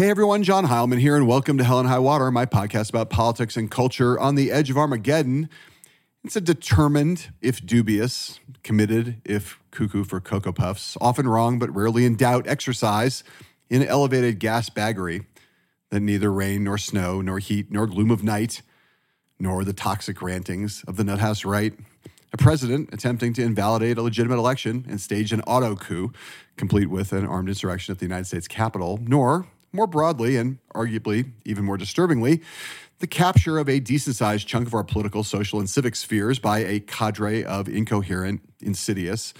Hey everyone, John Heilemann here, and welcome to Hell and High Water, my podcast about politics and culture on the edge of Armageddon. It's a determined, if dubious, committed, if cuckoo for Cocoa Puffs, often wrong but rarely in doubt exercise in elevated gas baggery that neither rain nor snow, nor heat, nor gloom of night, nor the toxic rantings of the nuthouse right a president attempting to invalidate a legitimate election and stage an auto coup, complete with an armed insurrection at the United States Capitol, nor more broadly, and arguably even more disturbingly, the capture of a decent sized chunk of our political, social, and civic spheres by a cadre of incoherent, insidious,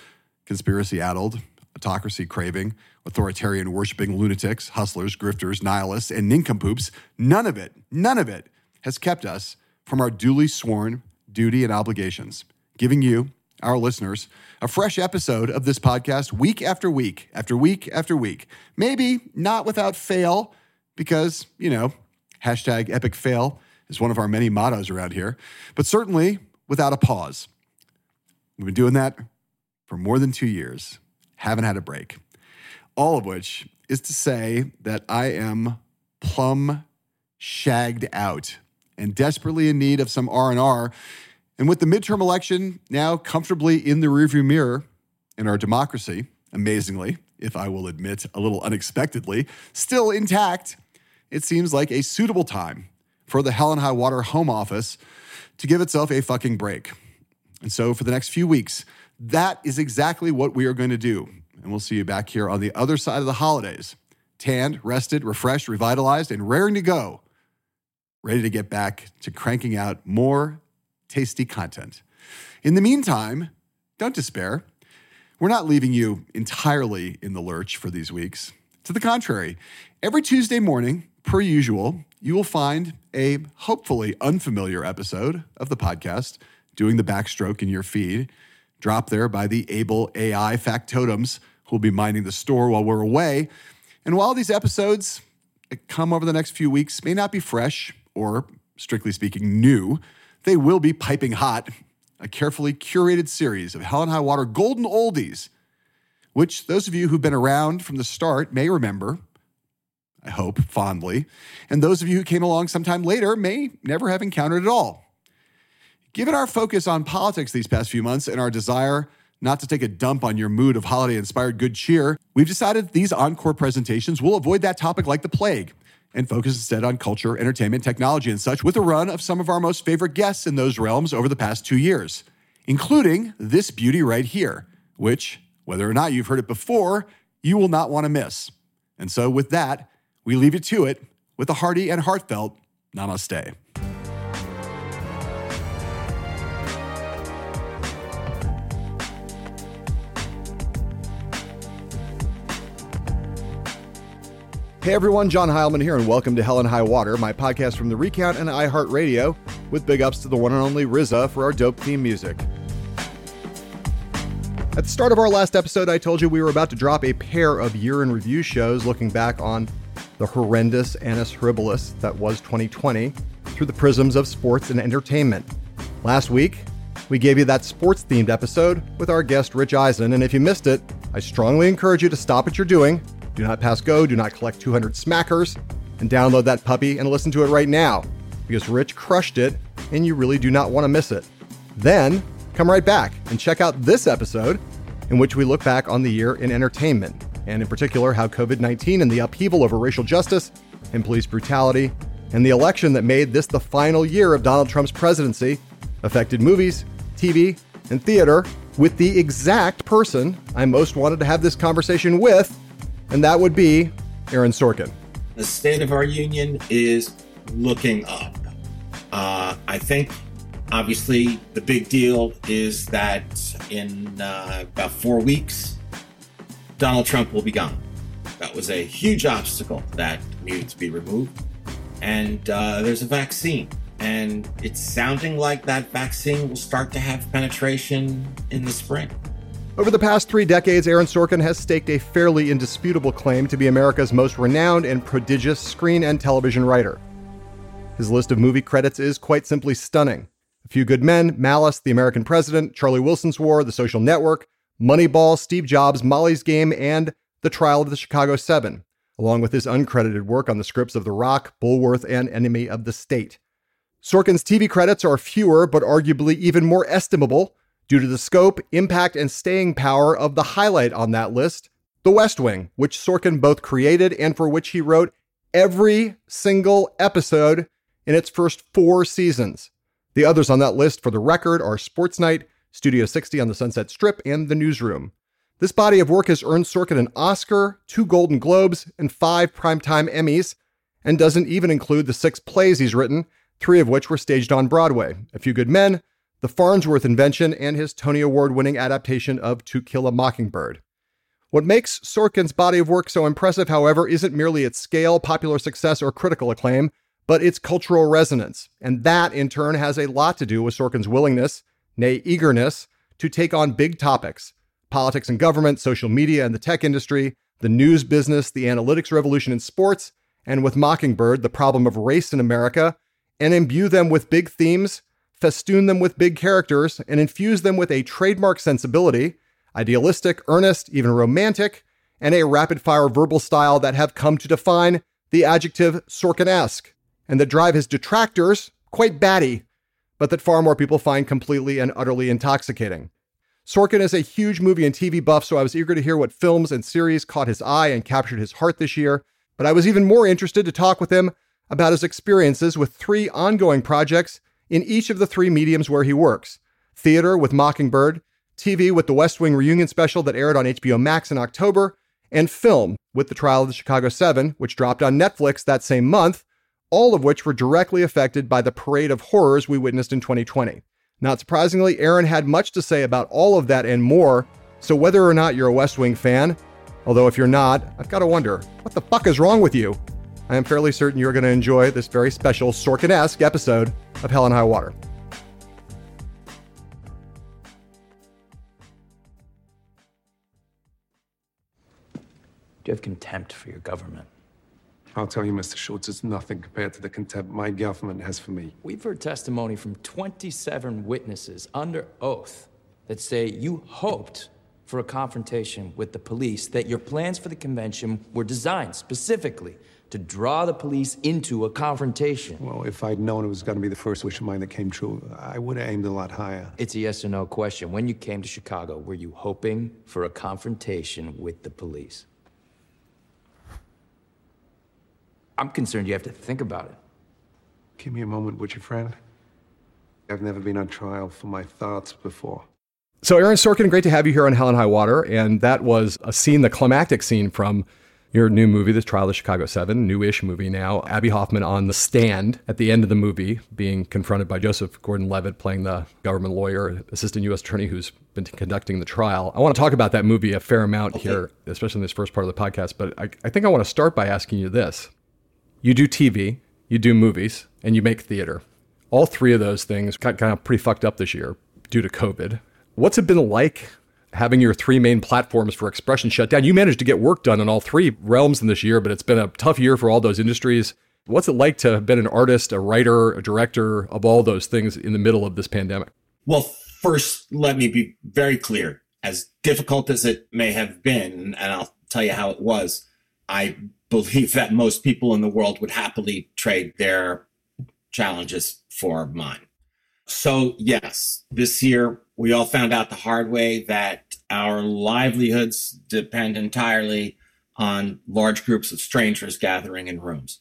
conspiracy addled, autocracy craving, authoritarian worshiping lunatics, hustlers, grifters, nihilists, and nincompoops. None of it, none of it has kept us from our duly sworn duty and obligations, giving you, our listeners, a fresh episode of this podcast week after week, after week after week. Maybe not without fail, because, you know, hashtag epic fail is one of our many mottos around here, but certainly without a pause. We've been doing that for more than two years, haven't had a break. All of which is to say that I am plumb shagged out and desperately in need of some R&R and with the midterm election now comfortably in the rearview mirror and our democracy, amazingly, if I will admit a little unexpectedly, still intact, it seems like a suitable time for the Hell and High Water home office to give itself a fucking break. And so for the next few weeks, that is exactly what we are going to do. And we'll see you back here on the other side of the holidays, tanned, rested, refreshed, revitalized, and raring to go, ready to get back to cranking out more tasty content. In the meantime, don't despair. We're not leaving you entirely in the lurch for these weeks. To the contrary, every Tuesday morning, per usual, you will find a hopefully unfamiliar episode of the podcast doing the backstroke in your feed, dropped there by the able AI factotums who will be minding the store while we're away. And while these episodes come over the next few weeks may not be fresh or, strictly speaking, new, they will be piping hot, a carefully curated series of Hell and High Water golden oldies, which those of you who've been around from the start may remember, I hope, fondly, and those of you who came along sometime later may never have encountered at all. Given our focus on politics these past few months and our desire not to take a dump on your mood of holiday inspired good cheer, we've decided these encore presentations will avoid that topic like the plague and focus instead on culture, entertainment, technology, and such, with a run of some of our most favorite guests in those realms over the past two years, including this beauty right here, which, whether or not you've heard it before, you will not want to miss. And so, with that, we leave you to it with a hearty and heartfelt namaste. Hey everyone, John Heilemann here, and welcome to Hell and High Water, my podcast from the Recount and iHeartRadio, with big ups to the one and only RZA for our dope theme music. At the start of our last episode, I told you we were about to drop a pair of year in review shows looking back on the horrendous annus horribilis that was 2020 through the prisms of sports and entertainment. Last week, we gave you that sports themed episode with our guest Rich Eisen, and if you missed it, I strongly encourage you to stop what you're doing do not pass go, do not collect 200 smackers, and download that puppy and listen to it right now because Rich crushed it and you really do not want to miss it. Then come right back and check out this episode in which we look back on the year in entertainment, and in particular how COVID 19 and the upheaval over racial justice and police brutality and the election that made this the final year of Donald Trump's presidency affected movies, TV, and theater with the exact person I most wanted to have this conversation with and that would be Aaron Sorkin. The state of our union is looking up. Uh, I think, obviously, the big deal is that in uh, about four weeks, Donald Trump will be gone. That was a huge obstacle that needed to be removed. And uh, there's a vaccine. And it's sounding like that vaccine will start to have penetration in the spring. Over the past three decades, Aaron Sorkin has staked a fairly indisputable claim to be America's most renowned and prodigious screen and television writer. His list of movie credits is quite simply stunning. A Few Good Men, Malice, The American President, Charlie Wilson's War, The Social Network, Moneyball, Steve Jobs, Molly's Game, and The Trial of the Chicago Seven, along with his uncredited work on the scripts of The Rock, Bulworth, and Enemy of the State. Sorkin's TV credits are fewer, but arguably even more estimable due to the scope, impact, and staying power of the highlight on that list, The West Wing, which Sorkin both created and for which he wrote every single episode in its first four seasons. The others on that list, for the record, are Sports Night, Studio 60 on the Sunset Strip, and The Newsroom. This body of work has earned Sorkin an Oscar, two Golden Globes, and five Primetime Emmys, and doesn't even include the six plays he's written, three of which were staged on Broadway A Few Good Men, The Farnsworth Invention, and his Tony Award winning adaptation of To Kill a Mockingbird. What makes Sorkin's body of work so impressive, however, isn't merely its scale, popular success, or critical acclaim, but its cultural resonance. And that, in turn, has a lot to do with Sorkin's willingness, nay, eagerness, to take on big topics politics and government, social media and the tech industry, the news business, the analytics revolution in sports, and with Mockingbird, the problem of race in America, and imbue them with big themes, festoon them with big characters, and infuse them with a trademark sensibility idealistic, earnest, even romantic, and a rapid fire verbal style that have come to define the adjective Sorkin-esque, and that drive his detractors quite batty, but that far more people find completely and utterly intoxicating. Sorkin is a huge movie and TV buff, so I was eager to hear what films and series caught his eye and captured his heart this year, but I was even more interested to talk with him about his experiences with three ongoing projects in each of the three mediums where he works theater with Mockingbird, TV with the West Wing reunion special that aired on HBO Max in October, and film with the trial of the Chicago Seven, which dropped on Netflix that same month, all of which were directly affected by the parade of horrors we witnessed in 2020. Not surprisingly, Aaron had much to say about all of that and more, so whether or not you're a West Wing fan, although if you're not, I've got to wonder, what the fuck is wrong with you? I am fairly certain you're going to enjoy this very special Sorkin esque episode of Hell and High Water. Do you have contempt for your government? I'll tell you, Mr. Schultz, it's nothing compared to the contempt my government has for me. We've heard testimony from 27 witnesses under oath that say you hoped for a confrontation with the police, that your plans for the convention were designed specifically to draw the police into a confrontation. Well, if I'd known it was going to be the first wish of mine that came true, I would have aimed a lot higher. It's a yes or no question. When you came to Chicago, were you hoping for a confrontation with the police? I'm concerned you have to think about it. Give me a moment, would you, friend? I've never been on trial for my thoughts before. So, Aaron Sorkin, great to have you here on Hell and High Water. And that was a scene, the climactic scene from your new movie, The Trial of Chicago 7, newish movie now. Abbie Hoffman on the stand at the end of the movie, being confronted by Joseph Gordon Levitt, playing the government lawyer, assistant U.S. attorney who's been conducting the trial. I want to talk about that movie a fair amount okay. here, especially in this first part of the podcast. But I, I think I want to start by asking you this you do TV, you do movies, and you make theater. All three of those things got kind of pretty fucked up this year due to COVID. What's it been like having your three main platforms for expression shut down? You managed to get work done in all three realms in this year, but it's been a tough year for all those industries. What's it like to have been an artist, a writer, a director of all those things in the middle of this pandemic? Well, first, let me be very clear. As difficult as it may have been, and I'll tell you how it was, I believe that most people in the world would happily trade their challenges for mine. So, yes, this year we all found out the hard way that our livelihoods depend entirely on large groups of strangers gathering in rooms.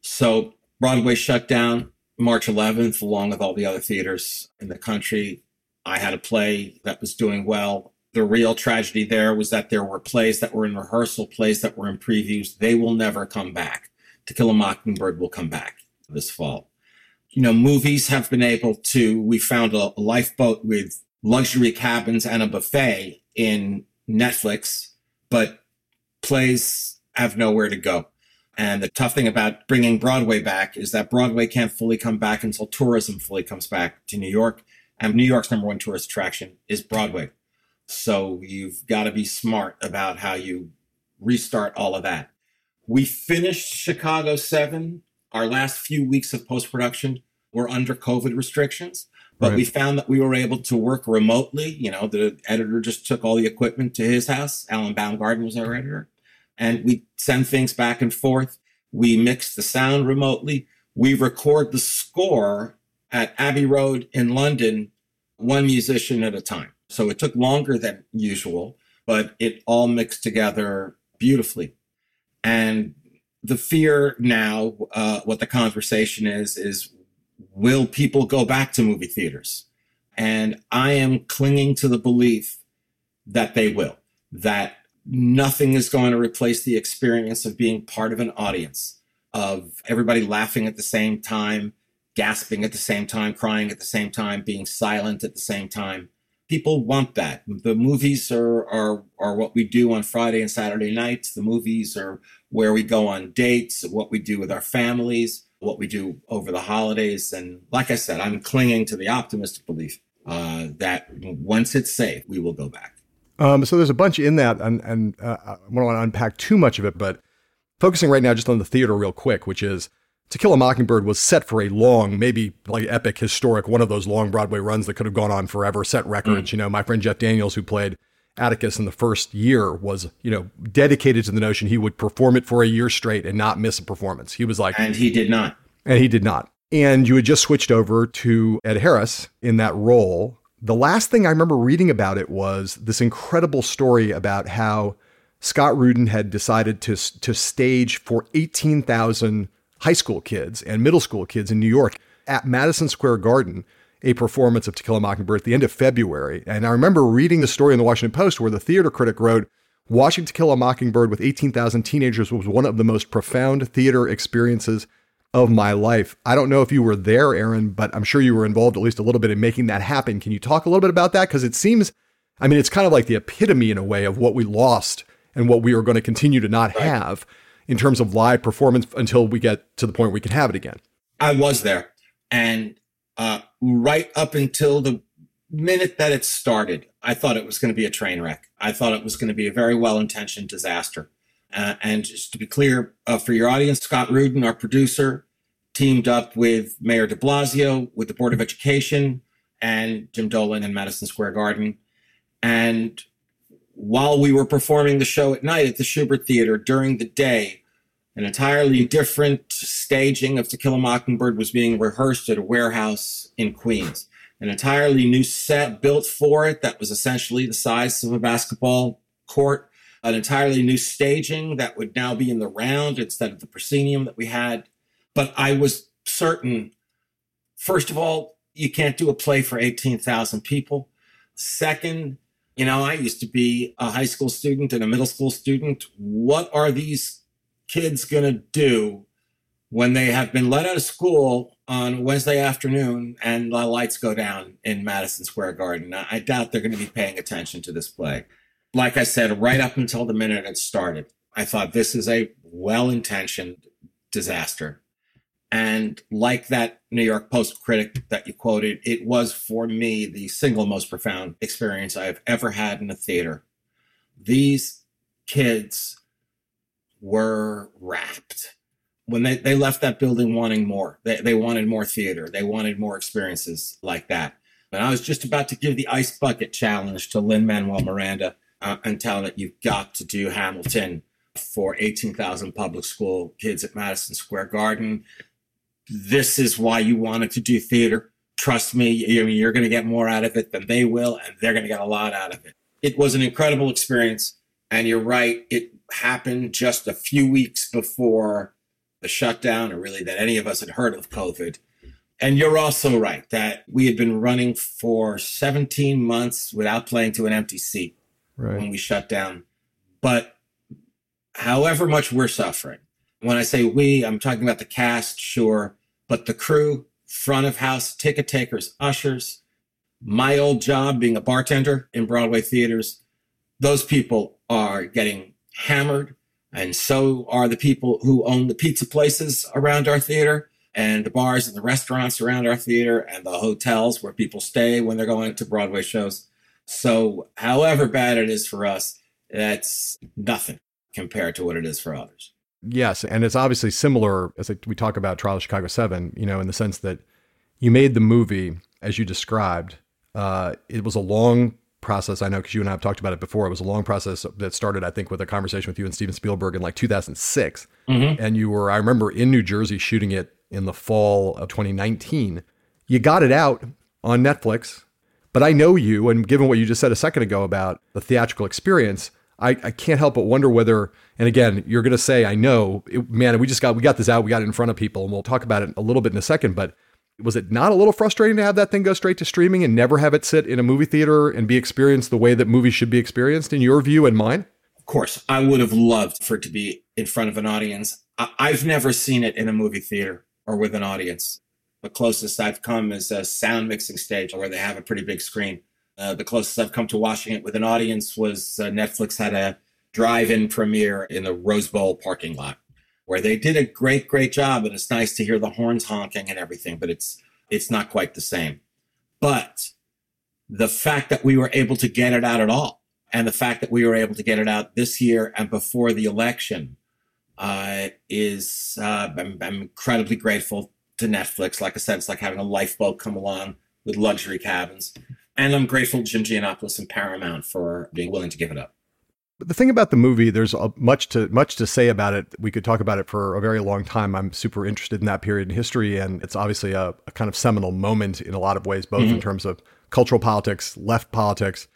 So, Broadway shut down March 11th, along with all the other theaters in the country. I had a play that was doing well the real tragedy there was that there were plays that were in rehearsal, plays that were in previews. They will never come back. To Kill a Mockingbird will come back this fall. You know, movies have been able to, we found a, a lifeboat with luxury cabins and a buffet in Netflix, but plays have nowhere to go. And the tough thing about bringing Broadway back is that Broadway can't fully come back until tourism fully comes back to New York. And New York's number one tourist attraction is Broadway. So you've got to be smart about how you restart all of that. We finished Chicago 7. Our last few weeks of post production were under COVID restrictions, but right. we found that we were able to work remotely. You know, the editor just took all the equipment to his house. Alan Baumgarten was our editor. and we send things back and forth. We mix the sound remotely. We record the score at Abbey Road in London, one musician at a time. So it took longer than usual, but it all mixed together beautifully. And the fear now, uh, what the conversation is, is will people go back to movie theaters? And I am clinging to the belief that they will, that nothing is going to replace the experience of being part of an audience, of everybody laughing at the same time, gasping at the same time, crying at the same time, being silent at the same time. People want that. The movies are, are, are what we do on Friday and Saturday nights. The movies are where we go on dates, what we do with our families, what we do over the holidays. And like I said, I'm clinging to the optimistic belief uh, that once it's safe, we will go back. Um, so there's a bunch in that, and, and uh, I don't want to unpack too much of it, but focusing right now just on the theater real quick, which is To Kill a Mockingbird was set for a long, maybe like epic, historic, one of those long Broadway runs that could have gone on forever, set records. Mm. You know, my friend Jeff Daniels, who played Atticus in the first year was, you know, dedicated to the notion he would perform it for a year straight and not miss a performance. He was like, and he did not. And he did not. And you had just switched over to Ed Harris in that role. The last thing I remember reading about it was this incredible story about how Scott Rudin had decided to, to stage for 18,000 high school kids and middle school kids in New York at Madison Square Garden a performance of To Kill a Mockingbird at the end of February. And I remember reading the story in the Washington Post where the theater critic wrote, Watching To Kill a Mockingbird with 18,000 teenagers was one of the most profound theater experiences of my life. I don't know if you were there, Aaron, but I'm sure you were involved at least a little bit in making that happen. Can you talk a little bit about that? Because it seems, I mean, it's kind of like the epitome in a way of what we lost and what we are going to continue to not have in terms of live performance until we get to the point where we can have it again. I was there. And uh, right up until the minute that it started, I thought it was going to be a train wreck. I thought it was going to be a very well intentioned disaster. Uh, and just to be clear uh, for your audience, Scott Rudin, our producer, teamed up with Mayor de Blasio, with the Board of Education, and Jim Dolan in Madison Square Garden. And while we were performing the show at night at the Shubert Theater during the day, an entirely different staging of To Kill a Mockingbird was being rehearsed at a warehouse in Queens. An entirely new set built for it that was essentially the size of a basketball court. An entirely new staging that would now be in the round instead of the proscenium that we had. But I was certain, first of all, you can't do a play for 18,000 people. Second, you know, I used to be a high school student and a middle school student. What are these kids going to do when they have been let out of school on Wednesday afternoon and the lights go down in Madison Square Garden? I doubt they're going to be paying attention to this play. Like I said, right up until the minute it started, I thought this is a well intentioned disaster. And like that New York Post critic that you quoted, it was for me the single most profound experience I have ever had in a theater. These kids were rapt. when they, they left that building wanting more. They, they wanted more theater. They wanted more experiences like that. And I was just about to give the ice bucket challenge to Lin Manuel Miranda uh, and tell that you've got to do Hamilton for 18,000 public school kids at Madison Square Garden. This is why you wanted to do theater. Trust me, you're going to get more out of it than they will, and they're going to get a lot out of it. It was an incredible experience. And you're right, it happened just a few weeks before the shutdown, or really that any of us had heard of COVID. And you're also right that we had been running for 17 months without playing to an empty seat right. when we shut down. But however much we're suffering, when I say we, I'm talking about the cast, sure, but the crew, front of house, ticket takers, ushers, my old job being a bartender in Broadway theaters, those people are getting hammered. And so are the people who own the pizza places around our theater and the bars and the restaurants around our theater and the hotels where people stay when they're going to Broadway shows. So, however bad it is for us, that's nothing compared to what it is for others. Yes. And it's obviously similar as we talk about Trial of Chicago 7, you know, in the sense that you made the movie as you described. Uh, it was a long process. I know because you and I have talked about it before. It was a long process that started, I think, with a conversation with you and Steven Spielberg in like 2006. Mm-hmm. And you were, I remember, in New Jersey shooting it in the fall of 2019. You got it out on Netflix, but I know you, and given what you just said a second ago about the theatrical experience, I, I can't help but wonder whether, and again, you're going to say, I know, it, man, we just got we got this out, we got it in front of people, and we'll talk about it a little bit in a second. But was it not a little frustrating to have that thing go straight to streaming and never have it sit in a movie theater and be experienced the way that movies should be experienced in your view and mine? Of course, I would have loved for it to be in front of an audience. I've never seen it in a movie theater or with an audience. The closest I've come is a sound mixing stage where they have a pretty big screen. Uh, the closest I've come to watching it with an audience was uh, Netflix had a drive-in premiere in the Rose Bowl parking lot, where they did a great, great job, and it's nice to hear the horns honking and everything. But it's it's not quite the same. But the fact that we were able to get it out at all, and the fact that we were able to get it out this year and before the election, uh, is uh, I'm, I'm incredibly grateful to Netflix. Like I said, it's like having a lifeboat come along with luxury cabins. And I'm grateful to Jim Gianopulos and Paramount for being willing to give it up. But the thing about the movie, there's a, much to much to say about it. We could talk about it for a very long time. I'm super interested in that period in history, and it's obviously a, a kind of seminal moment in a lot of ways, both mm-hmm. in terms of cultural politics, left politics,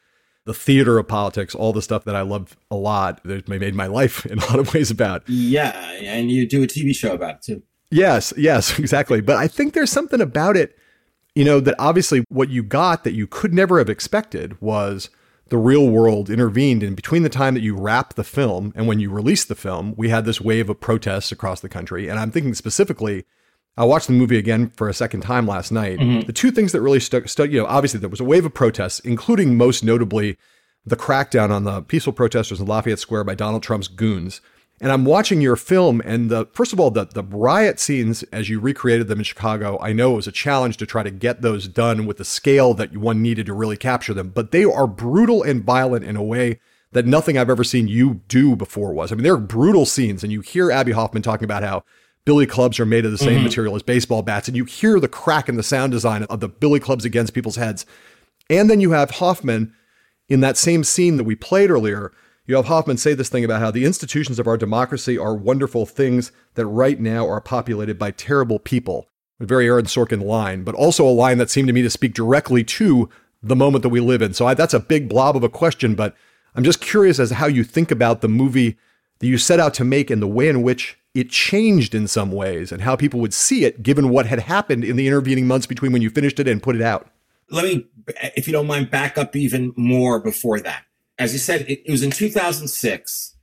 the theater of politics, all the stuff that I love a lot. That made my life in a lot of ways about. Yeah, and you do a TV show about it too. Yes, yes, exactly. But I think there's something about it you know, that obviously what you got that you could never have expected was the real world intervened. And between the time that you wrap the film and when you release the film, we had this wave of protests across the country. And I'm thinking specifically, I watched the movie again for a second time last night. Mm-hmm. The two things that really stuck, stu- you know, obviously there was a wave of protests, including most notably the crackdown on the peaceful protesters in Lafayette Square by Donald Trump's goons. And I'm watching your film, and the first of all, the the riot scenes as you recreated them in Chicago, I know it was a challenge to try to get those done with the scale that one needed to really capture them. But they are brutal and violent in a way that nothing I've ever seen you do before was. I mean, they're brutal scenes, and you hear Abbie Hoffman talking about how billy clubs are made of the same mm-hmm. material as baseball bats, and you hear the crack in the sound design of the billy clubs against people's heads. And then you have Hoffman in that same scene that we played earlier you have Hoffman say this thing about how the institutions of our democracy are wonderful things that right now are populated by terrible people. A very Aaron Sorkin line, but also a line that seemed to me to speak directly to the moment that we live in. So I, that's a big blob of a question, but I'm just curious as to how you think about the movie that you set out to make and the way in which it changed in some ways and how people would see it given what had happened in the intervening months between when you finished it and put it out. Let me, if you don't mind, back up even more before that as you said, it, it was in 2006.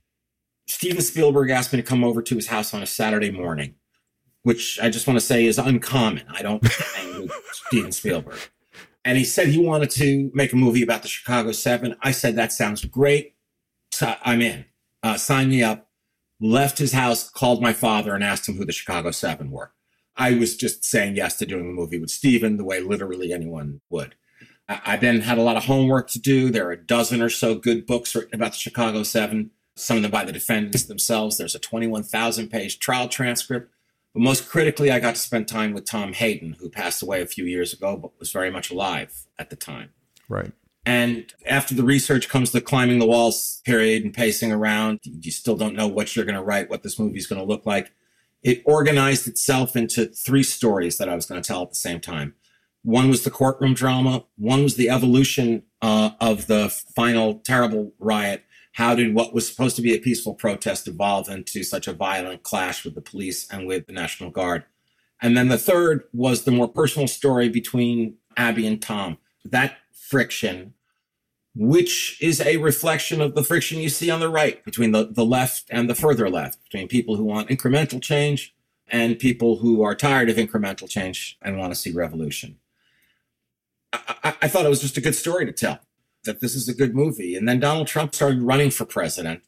Steven Spielberg asked me to come over to his house on a Saturday morning, which I just want to say is uncommon. I don't hang Steven Spielberg. And he said he wanted to make a movie about the Chicago Seven. I said, that sounds great. So I'm in. Uh, sign me up. Left his house, called my father, and asked him who the Chicago Seven were. I was just saying yes to doing a movie with Steven the way literally anyone would. I then had a lot of homework to do. There are a dozen or so good books written about the Chicago Seven, some of them by the defendants themselves. There's a 21,000 page trial transcript. But most critically, I got to spend time with Tom Hayden, who passed away a few years ago, but was very much alive at the time. Right. And after the research comes the climbing the walls period and pacing around. You still don't know what you're going to write, what this movie is going to look like. It organized itself into three stories that I was going to tell at the same time. One was the courtroom drama. One was the evolution uh, of the final terrible riot. How did what was supposed to be a peaceful protest evolve into such a violent clash with the police and with the National Guard? And then the third was the more personal story between Abbie and Tom. That friction, which is a reflection of the friction you see on the right between the, the left and the further left, between people who want incremental change and people who are tired of incremental change and want to see revolution. I, I thought it was just a good story to tell that this is a good movie. And then Donald Trump started running for president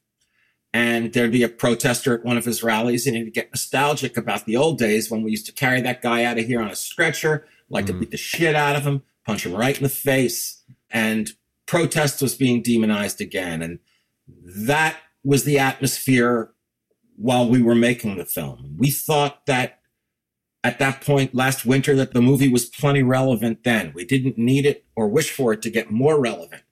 and there'd be a protester at one of his rallies and he'd get nostalgic about the old days when we used to carry that guy out of here on a stretcher, like mm-hmm. to beat the shit out of him, punch him right in the face. And protest was being demonized again. And that was the atmosphere while we were making the film. We thought that at that point last winter that the movie was plenty relevant then. We didn't need it or wish for it to get more relevant.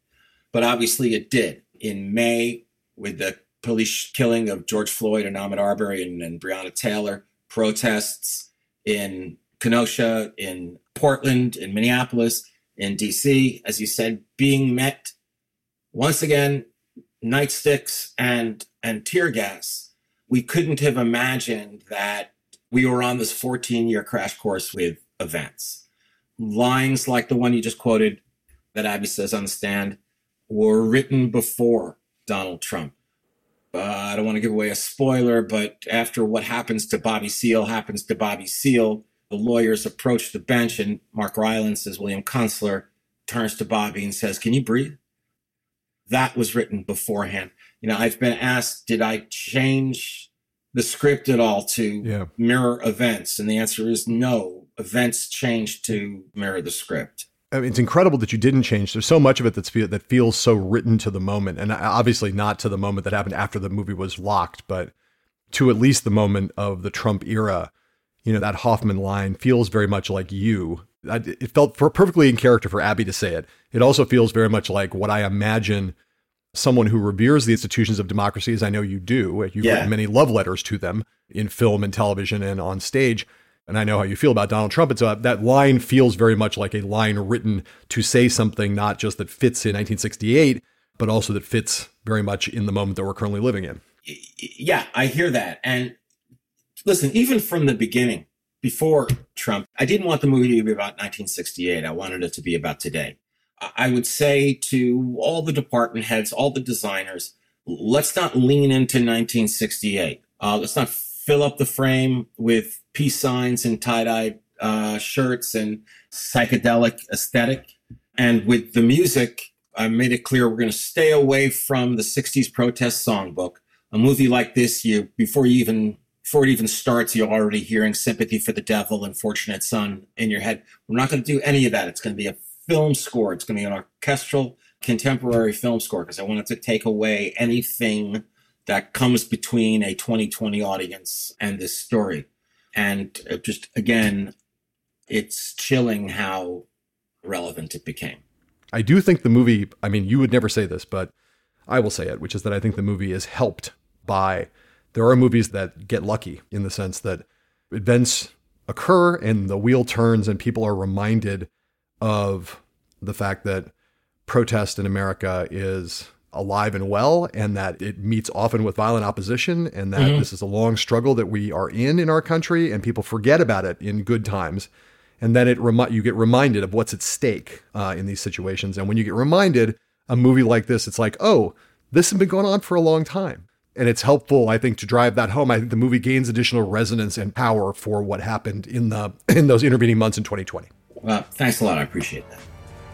but obviously it did. In May, with the police killing of George Floyd and Ahmaud Arbery and, and Breonna Taylor, protests in Kenosha, in Portland, in Minneapolis, in DC, as you said, being met once again, nightsticks and and tear gas. We couldn't have imagined that we were on this 14 year crash course with events. Lines like the one you just quoted that Abbie says on the stand were written before Donald Trump. Uh, I don't want to give away a spoiler, but after what happens to Bobby Seale happens to Bobby Seale, the lawyers approach the bench and Mark Rylance as William Kunstler turns to Bobby and says, Can you breathe? That was written beforehand. You know, I've been asked, did I change the script at all to Yeah. mirror events? And the answer is no. Events changed to mirror the script. I mean, it's incredible that you didn't change. There's so much of it that's feel, that feels so written to the moment, and uh, obviously not to the moment that happened after the movie was locked, but to at least the moment of the Trump era. You know, that Hoffman line feels very much like you. I, it felt for perfectly in character for Abbie to say it. It also feels very much like what I imagine someone who reveres the institutions of democracy, as I know you do. You've Yeah. written many love letters to them in film and television and on stage. And I know how you feel about Donald Trump. And so that line feels very much like a line written to say something not just that fits in 1968, but also that fits very much in the moment that we're currently living in. Yeah, I hear that. And listen, even from the beginning, before Trump, I didn't want the movie to be about 1968. I wanted it to be about today. I would say to all the department heads, all the designers, let's not lean into 1968. Uh, let's not fill up the frame with peace signs and tie-dye uh, shirts and psychedelic aesthetic. And with the music, I made it clear we're going to stay away from the 60s protest songbook. A movie like this, you before you even before it even starts, you're already hearing "Sympathy for the Devil" and "Fortunate Son" in your head. We're not going to do any of that. It's going to be a film score. It's going to be an orchestral, contemporary film score because I wanted to take away anything that comes between a 2020 audience and this story. And uh, just again, it's chilling how relevant it became. I do think the movie, I mean, you would never say this, but I will say it, which is that I think the movie is helped by there are movies that get lucky in the sense that events occur and the wheel turns and people are reminded of the fact that protest in America is alive and well and that it meets often with violent opposition and that this is a long struggle that we are in in our country and people forget about it in good times. And then it remi- you get reminded of what's at stake uh, in these situations. And when you get reminded a movie like this it's like oh this has been going on for a long time. And it's helpful i think to drive that home. I think the movie gains additional resonance and power for what happened in the in those intervening months in 2020 Well, thanks a lot. I appreciate that.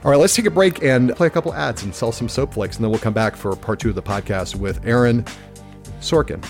all right let's take a break and play a couple ads and sell some soap flakes and then we'll come back for part two of the podcast with aaron sorkin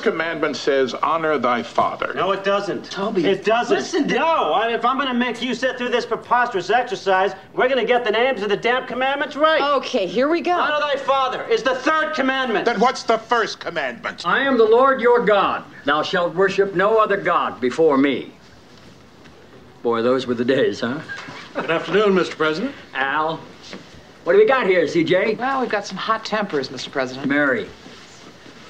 first commandment says, honor thy father. No, it doesn't. Toby, It doesn't. listen to- No, I- if I'm going to make you sit through this preposterous exercise, we're going to get the names of the damn commandments right. Okay, here we go. Honor thy father is the third commandment. Then what's the first commandment? I am the Lord your God. Thou shalt worship no other God before me. Boy, those were the days, huh? Good afternoon, Mr. President. Al, what do we got here, CJ? Well, we've got some hot tempers, Mr. President. Mary.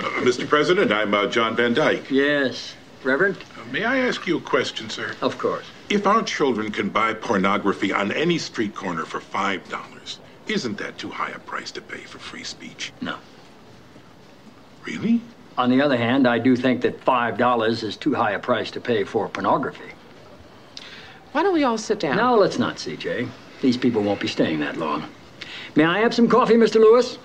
Uh, Mr. President, I'm uh, John Van Dyke. Yes. Reverend? Uh, may I ask you a question, sir? Of course. If our children can buy pornography on any street corner for $5, isn't that too high a price to pay for free speech? No. Really? On the other hand, I do think that $5 is too high a price to pay for pornography. Why don't we all sit down? No, let's not, CJ. These people won't be staying that long. May I have some coffee, Mr. Lewis?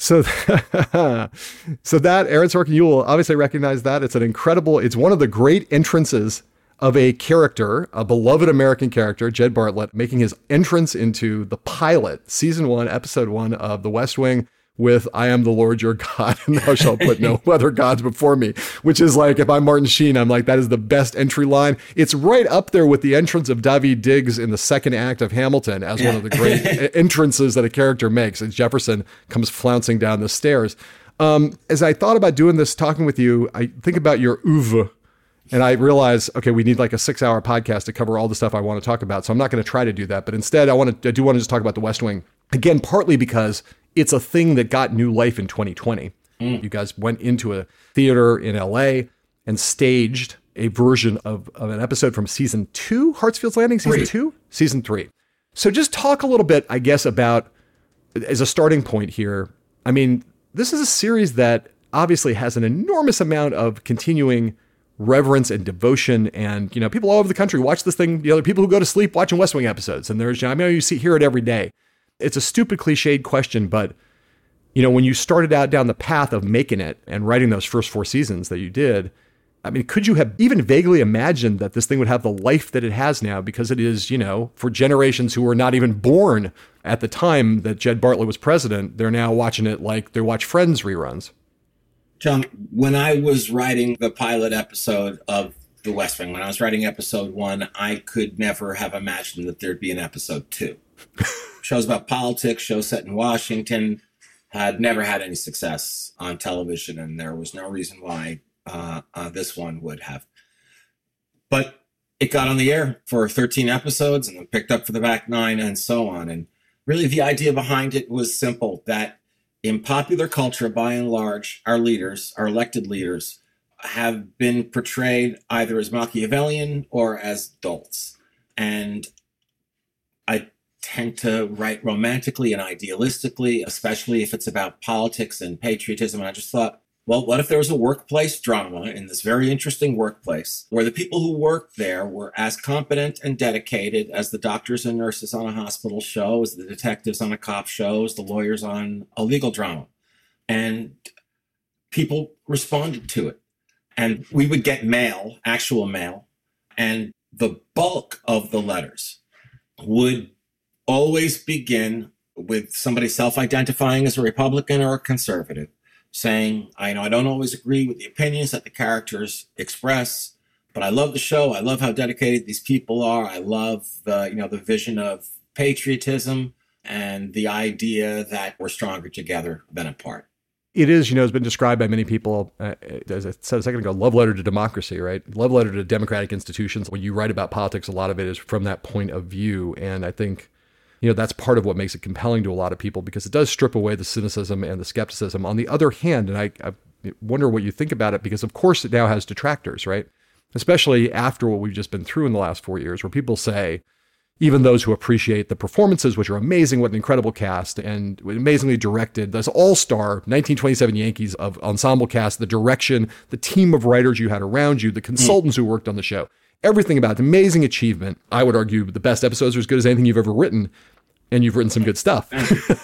So, so that Aaron Sorkin, you will obviously recognize that. It's an incredible. It's one of the great entrances of a character, a beloved American character, Jed Bartlet, making his entrance into the pilot, season one, episode one of The West Wing, with I am the Lord your God, and thou shalt put no other gods before me, which is like, if I'm Martin Sheen, I'm like, that is the best entry line. It's right up there with the entrance of Daveed Diggs in the second act of Hamilton as one of the great entrances that a character makes. And Jefferson comes flouncing down the stairs. Um, as I thought about doing this, talking with you, I think about your oeuvre and I realize, okay, we need like a six hour podcast to cover all the stuff I want to talk about. So I'm not going to try to do that. But instead, I want to, I do want to just talk about the West Wing. Again, partly because it's a thing that got new life in 2020. Mm. You guys went into a theater in LA and staged a version of, of an episode from season two, Hartsfield's Landing, season three. two, season three. So just talk a little bit, I guess, about as a starting point here. I mean, this is a series that obviously has an enormous amount of continuing reverence and devotion. And, you know, people all over the country watch this thing. You know, people who go to sleep watching West Wing episodes. And there's, I mean, you see, hear it every day. It's a stupid, cliched question, but, you know, when you started out down the path of making it and writing those first four seasons that you did, I mean, could you have even vaguely imagined that this thing would have the life that it has now? Because it is, you know, for generations who were not even born at the time that Jed Bartlet was president, they're now watching it like they watch Friends reruns. John, when I was writing the pilot episode of The West Wing, when I was writing episode one, I could never have imagined that there'd be an episode two. Shows about politics, shows set in Washington, had never had any success on television, and there was no reason why uh, uh, this one would have. But it got on the air for 13 episodes and then picked up for the back nine and so on. And really, the idea behind it was simple that in popular culture, by and large, our leaders, our elected leaders, have been portrayed either as Machiavellian or as dolts. And tend to write romantically and idealistically, especially if it's about politics and patriotism. And I just thought, well, what if there was a workplace drama in this very interesting workplace where the people who worked there were as competent and dedicated as the doctors and nurses on a hospital show, as the detectives on a cop show, as the lawyers on a legal drama? And people responded to it. And we would get mail, actual mail, and the bulk of the letters would always begin with somebody self identifying as a Republican or a conservative saying, I know I don't always agree with the opinions that the characters express, but I love the show. I love how dedicated these people are. I love the, you know, the vision of patriotism and the idea that we're stronger together than apart. It is, you know, it's been described by many people, uh, as I said a second ago, love letter to democracy, right? Love letter to democratic institutions. When you write about politics, a lot of it is from that point of view. And I think you know that's part of what makes it compelling to a lot of people because it does strip away the cynicism and the skepticism on the other hand and I, I, wonder what you think about it because of course it now has detractors right especially after what we've just been through in the last four years where people say even those who appreciate the performances which are amazing what an incredible cast and amazingly directed this all-star 1927 yankees of ensemble cast the direction the team of writers you had around you the consultants mm. who worked on the show everything about it. Amazing achievement. I would argue the best episodes are as good as anything you've ever written, and you've written some good stuff.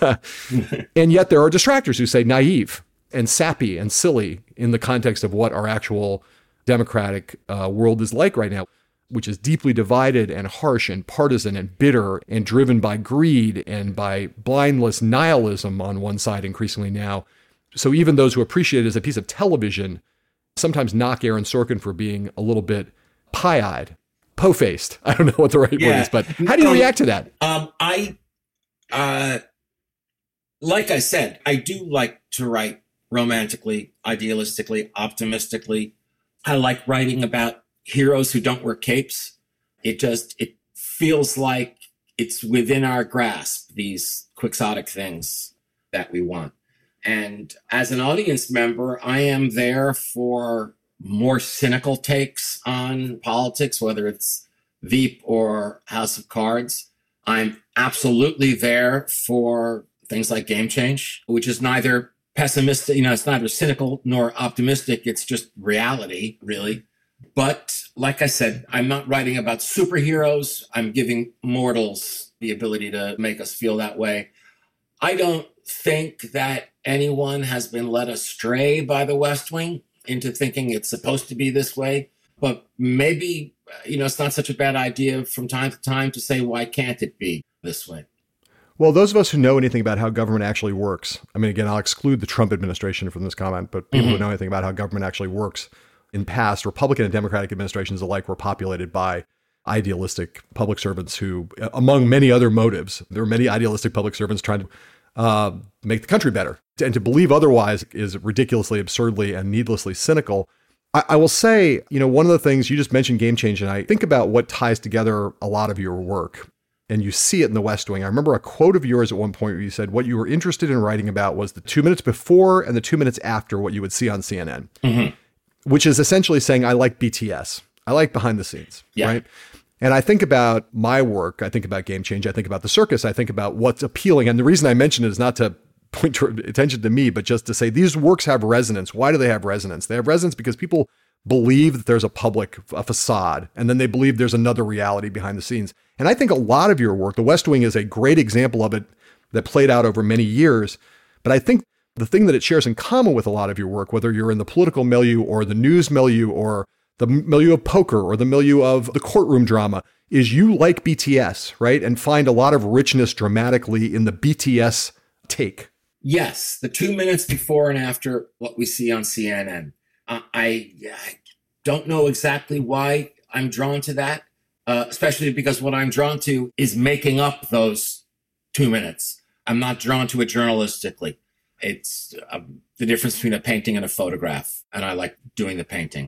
and yet there are detractors who say naive and sappy and silly in the context of what our actual democratic uh, world is like right now, which is deeply divided and harsh and partisan and bitter and driven by greed and by blindless nihilism on one side increasingly now. So even those who appreciate it as a piece of television sometimes knock Aaron Sorkin for being a little bit pie-eyed, po-faced. I don't know what the right yeah. word is, but how do you um, react to that? Um, I, uh, like I said, I do like to write romantically, idealistically, optimistically. I like writing about heroes who don't wear capes. It just it feels like it's within our grasp these quixotic things that we want. And as an audience member, I am there for more cynical takes on politics, whether it's Veep or House of Cards. I'm absolutely there for things like Game Change, which is neither pessimistic, you know, it's neither cynical nor optimistic. It's just reality, really. But like I said, I'm not writing about superheroes. I'm giving mortals the ability to make us feel that way. I don't think that anyone has been led astray by the West Wing into thinking it's supposed to be this way. But maybe, you know, it's not such a bad idea from time to time to say, why can't it be this way? Well, those of us who know anything about how government actually works, I mean, again, I'll exclude the Trump administration from this comment, but people who mm-hmm. know anything about how government actually works in past Republican and Democratic administrations alike were populated by idealistic public servants who, among many other motives, there were many idealistic public servants trying to uh, make the country better. And to believe otherwise is ridiculously, absurdly, and needlessly cynical. I, I will say, you know, one of the things you just mentioned, game change, and I think about what ties together a lot of your work and you see it in the West Wing. I remember a quote of yours at one point where you said what you were interested in writing about was the two minutes before and the two minutes after what you would see on CNN, which is essentially saying, I like BTS. I like behind the scenes. Yeah. Right. And I think about my work. I think about Game Change. I think about the circus. I think about what's appealing. And the reason I mention it is not to point attention to me, but just to say these works have resonance. Why do they have resonance? They have resonance because people believe that there's a public a facade and then they believe there's another reality behind the scenes. And I think a lot of your work, The West Wing is a great example of it that played out over many years. But I think the thing that it shares in common with a lot of your work, whether you're in the political milieu or the news milieu or the milieu of poker or the milieu of the courtroom drama, is you like BTS, right? And find a lot of richness dramatically in the BTS take. Yes, the two minutes before and after what we see on CNN. Uh, I, I don't know exactly why I'm drawn to that, uh, especially because what I'm drawn to is making up those two minutes. I'm not drawn to it journalistically. It's um, the difference between a painting and a photograph, and I like doing the painting.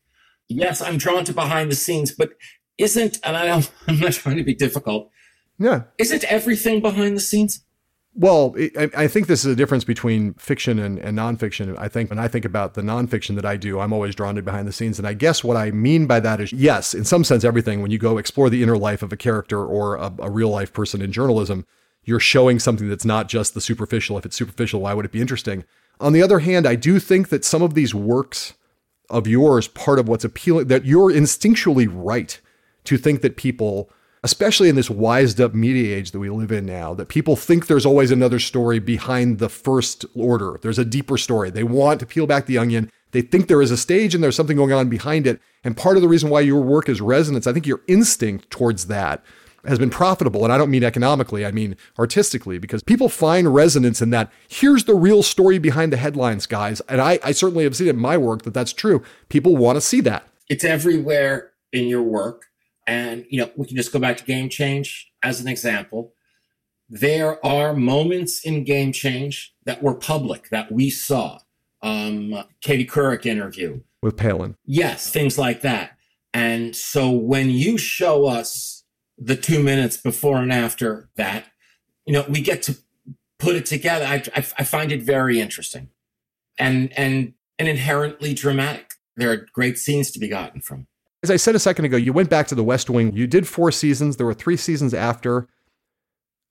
Yes, I'm drawn to behind the scenes, but isn't, and I don't, I'm not trying to be difficult, Yeah. isn't everything behind the scenes? Well, I, I think this is a difference between fiction and, and nonfiction. I think when I think about the nonfiction that I do, I'm always drawn to behind the scenes. And I guess what I mean by that is, yes, in some sense, everything, when you go explore the inner life of a character or a, a real life person in journalism, you're showing something that's not just the superficial. If it's superficial, why would it be interesting? On the other hand, I do think that some of these works of yours, part of what's appealing, that you're instinctually right to think that people, especially in this wised up media age that we live in now, that people think there's always another story behind the first order. There's a deeper story. They want to peel back the onion. They think there is a stage and there's something going on behind it. And part of the reason why your work is resonance, I think your instinct towards that has been profitable. And I don't mean economically, I mean artistically, because people find resonance in that. Here's the real story behind the headlines, guys. And I, I certainly have seen it in my work that that's true. People want to see that. it's everywhere in your work. And, you know, we can just go back to Game Change as an example. There are moments in Game Change that were public that we saw. Um, Katie Couric interview. With Palin. Yes, things like that. And so when you show us the two minutes before and after that, you know, we get to put it together. I, I, I find it very interesting and, and, and inherently dramatic. There are great scenes to be gotten from. As I said a second ago, you went back to the West Wing. You did four seasons. There were three seasons after.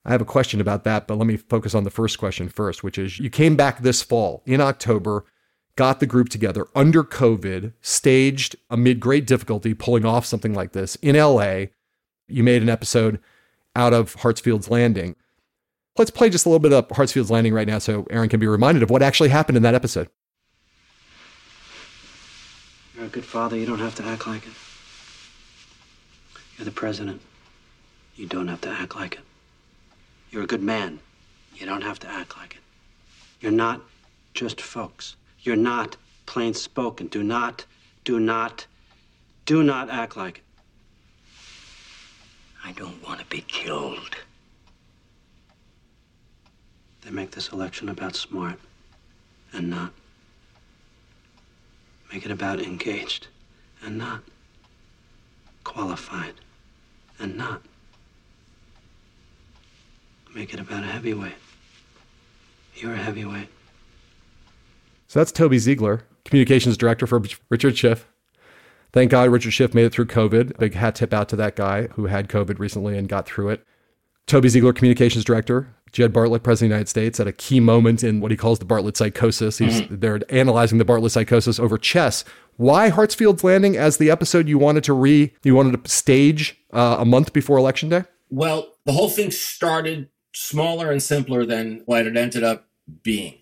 I have a question about that, but let me focus on the first question first, which is you came back this fall in October, got the group together under COVID, staged amid great difficulty, pulling off something like this in LA. You made an episode out of Hartsfield's Landing. Let's play just a little bit of Hartsfield's Landing right now so Aaron can be reminded of what actually happened in that episode. You're a good father. You don't have to act like it. You're the president. You don't have to act like it. You're a good man. You don't have to act like it. You're not just folks. You're not plain spoken. Do not, do not, do not act like it. I don't want to be killed. They make this election about smart and not. Make it about engaged and not. Qualified and not. Make it about a heavyweight. You're a heavyweight. So that's Toby Ziegler, communications director for Richard Schiff. Thank God Richard Schiff made it through COVID. Big hat tip out to that guy who had COVID recently and got through it. Toby Ziegler, communications director. Jed Bartlet, president of the United States, at a key moment in what he calls the Bartlet psychosis. He's they're analyzing the Bartlet psychosis over chess. Why Hartsfield's Landing as the episode you wanted to re you wanted to stage uh, a month before election day? Well, the whole thing started smaller and simpler than what it ended up being.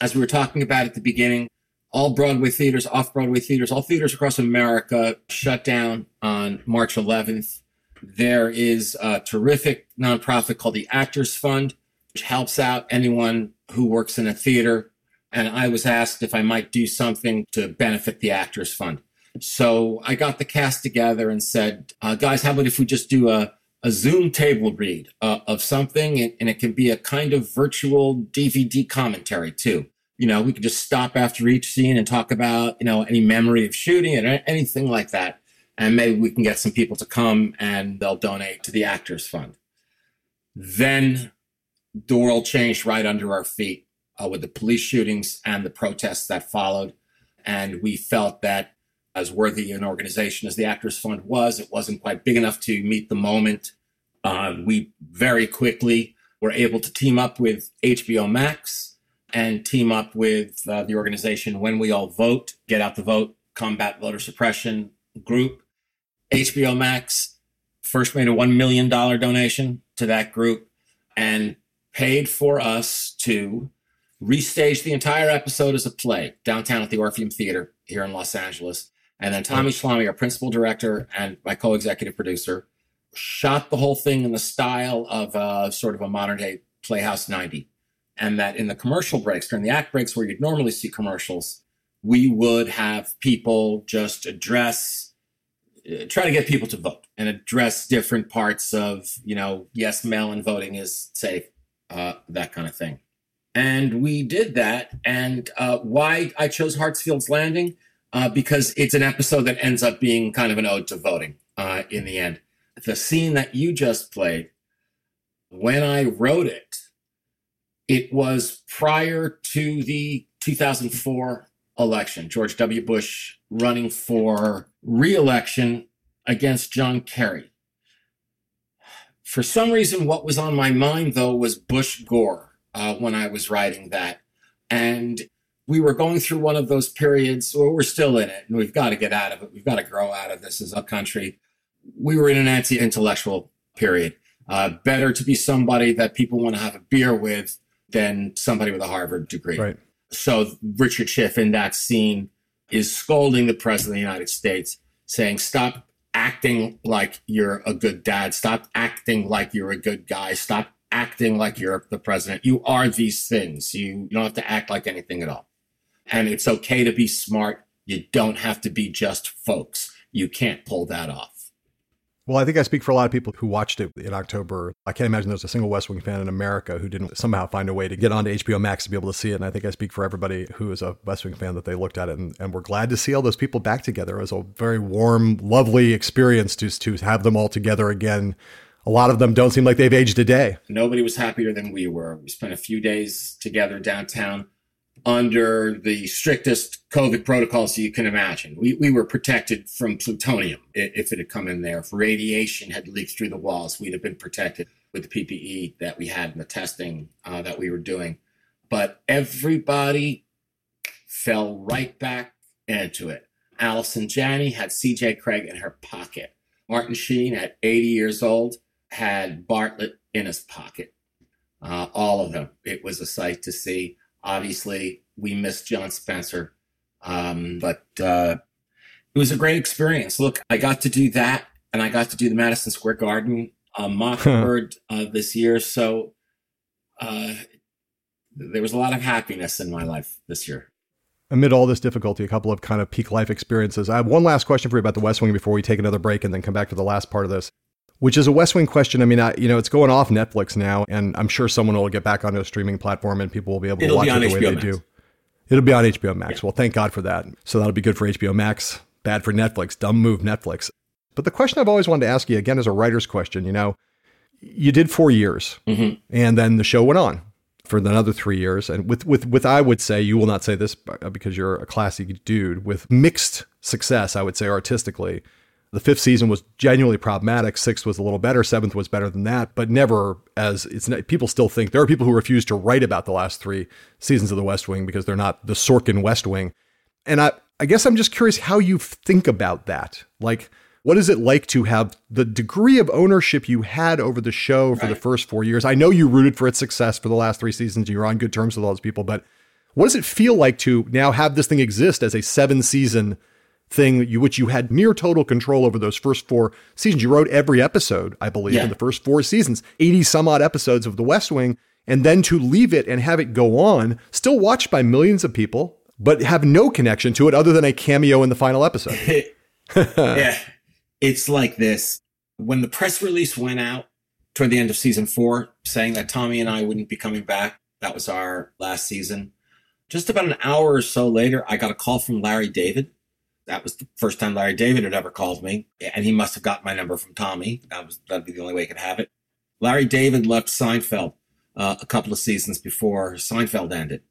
As we were talking about at the beginning, all Broadway theaters, off Broadway theaters, all theaters across America shut down on March 11th. There is a terrific nonprofit called the Actors Fund which helps out anyone who works in a theater. And I was asked if I might do something to benefit the Actors Fund. So I got the cast together and said, uh, guys, how about if we just do a, a Zoom table read uh, of something and, and it can be a kind of virtual DVD commentary too. You know, we could just stop after each scene and talk about, you know, any memory of shooting and anything like that. And maybe we can get some people to come and they'll donate to the Actors Fund. Then the world changed right under our feet uh, with the police shootings and the protests that followed. And we felt that as worthy an organization as the Actors Fund was, it wasn't quite big enough to meet the moment. Uh, we very quickly were able to team up with HBO Max and team up with uh, the organization When We All Vote, Get Out the Vote, Combat Voter Suppression Group. HBO Max first made a $1 million donation to that group and paid for us to restage the entire episode as a play downtown at the Orpheum Theater here in Los Angeles. And then Tommy Schlamme, our principal director and my co-executive producer, shot the whole thing in the style of uh, sort of a modern day Playhouse 90. And that in the commercial breaks, during the act breaks where you'd normally see commercials, we would have people just address, uh, try to get people to vote and address different parts of, you know, yes, mail-in voting is safe, uh, that kind of thing. And we did that. And uh, why I chose Hartsfield's Landing, uh, because it's an episode that ends up being kind of an ode to voting uh, in the end. The scene that you just played, when I wrote it, it was prior to the 2004 election, George W. Bush running for reelection against John Kerry. For some reason, what was on my mind, though, was Bush Gore uh, when I was writing that. And we were going through one of those periods, well, we're still in it, and we've got to get out of it. We've got to grow out of this as a country. We were in an anti intellectual period. Uh, better to be somebody that people want to have a beer with than somebody with a Harvard degree. Right. So Richard Schiff in that scene is scolding the president of the United States, saying, Stop acting like you're a good dad. Stop acting like you're a good guy. Stop acting like you're the president. You are these things. You, you don't have to act like anything at all. And it's okay to be smart. You don't have to be just folks. You can't pull that off. Well, I think I speak for a lot of people who watched it in October. I can't imagine there's a single West Wing fan in America who didn't somehow find a way to get onto HBO Max to be able to see it. And I think I speak for everybody who is a West Wing fan that they looked at it and, and were glad to see all those people back together. It was a very warm, lovely experience to, to have them all together again. A lot of them don't seem like they've aged a day. Nobody was happier than we were. We spent a few days together downtown under the strictest COVID protocols you can imagine. We, we were protected from plutonium if it had come in there. If radiation had leaked through the walls, we'd have been protected with the PPE that we had and the testing uh, that we were doing. But everybody fell right back into it. Allison Janney had CJ Craig in her pocket. Martin Sheen, at 80 years old, had Bartlet in his pocket. Uh, all of them. It was a sight to see. Obviously, we missed John Spencer, um, but uh, it was a great experience. Look, I got to do that, and I got to do the Madison Square Garden uh, Mockingbird uh, this year. So uh, there was a lot of happiness in my life this year. Amid all this difficulty, a couple of kind of peak life experiences. I have one last question for you about the West Wing before we take another break and then come back to the last part of this which is a West Wing question. I mean, I, you know, it's going off Netflix now, and I'm sure someone will get back onto a streaming platform and people will be able to It'll watch it the HBO way they Max. do. It'll be on HBO Max. Yeah. Well, thank God for that. So that'll be good for HBO Max, bad for Netflix. Dumb move, Netflix. But the question I've always wanted to ask you again is a writer's question. You know, you did four years, mm-hmm. and then the show went on for another three years. And with with with I would say you will not say this because you're a classy dude with mixed success. I would say artistically. The fifth season was genuinely problematic. Sixth was a little better. Seventh was better than that, but never as it's. People still think there are people who refuse to write about the last three seasons of The West Wing because they're not the Sorkin West Wing. And I, I guess I'm just curious how you think about that. Like, what is it like to have the degree of ownership you had over the show for Right. the first four years? I know you rooted for its success for the last three seasons. You're on good terms with all those people, but what does it feel like to now have this thing exist as a seven season thing, you, which you had near total control over those first four seasons? You wrote every episode, I believe, Yeah. in the first four seasons, 80 some odd episodes of The West Wing. and then to leave it and have it go on, still watched by millions of people, but have no connection to it other than a cameo in the final episode. yeah. It's like this. When the press release went out toward the end of season four, saying that Tommy and I wouldn't be coming back, that was our last season. Just about an hour or so later, I got a call from Larry David. That was the first time Larry David had ever called me, and he must have got my number from Tommy. That was that'd be the only way he could have it. Larry David left Seinfeld uh, a couple of seasons before Seinfeld ended,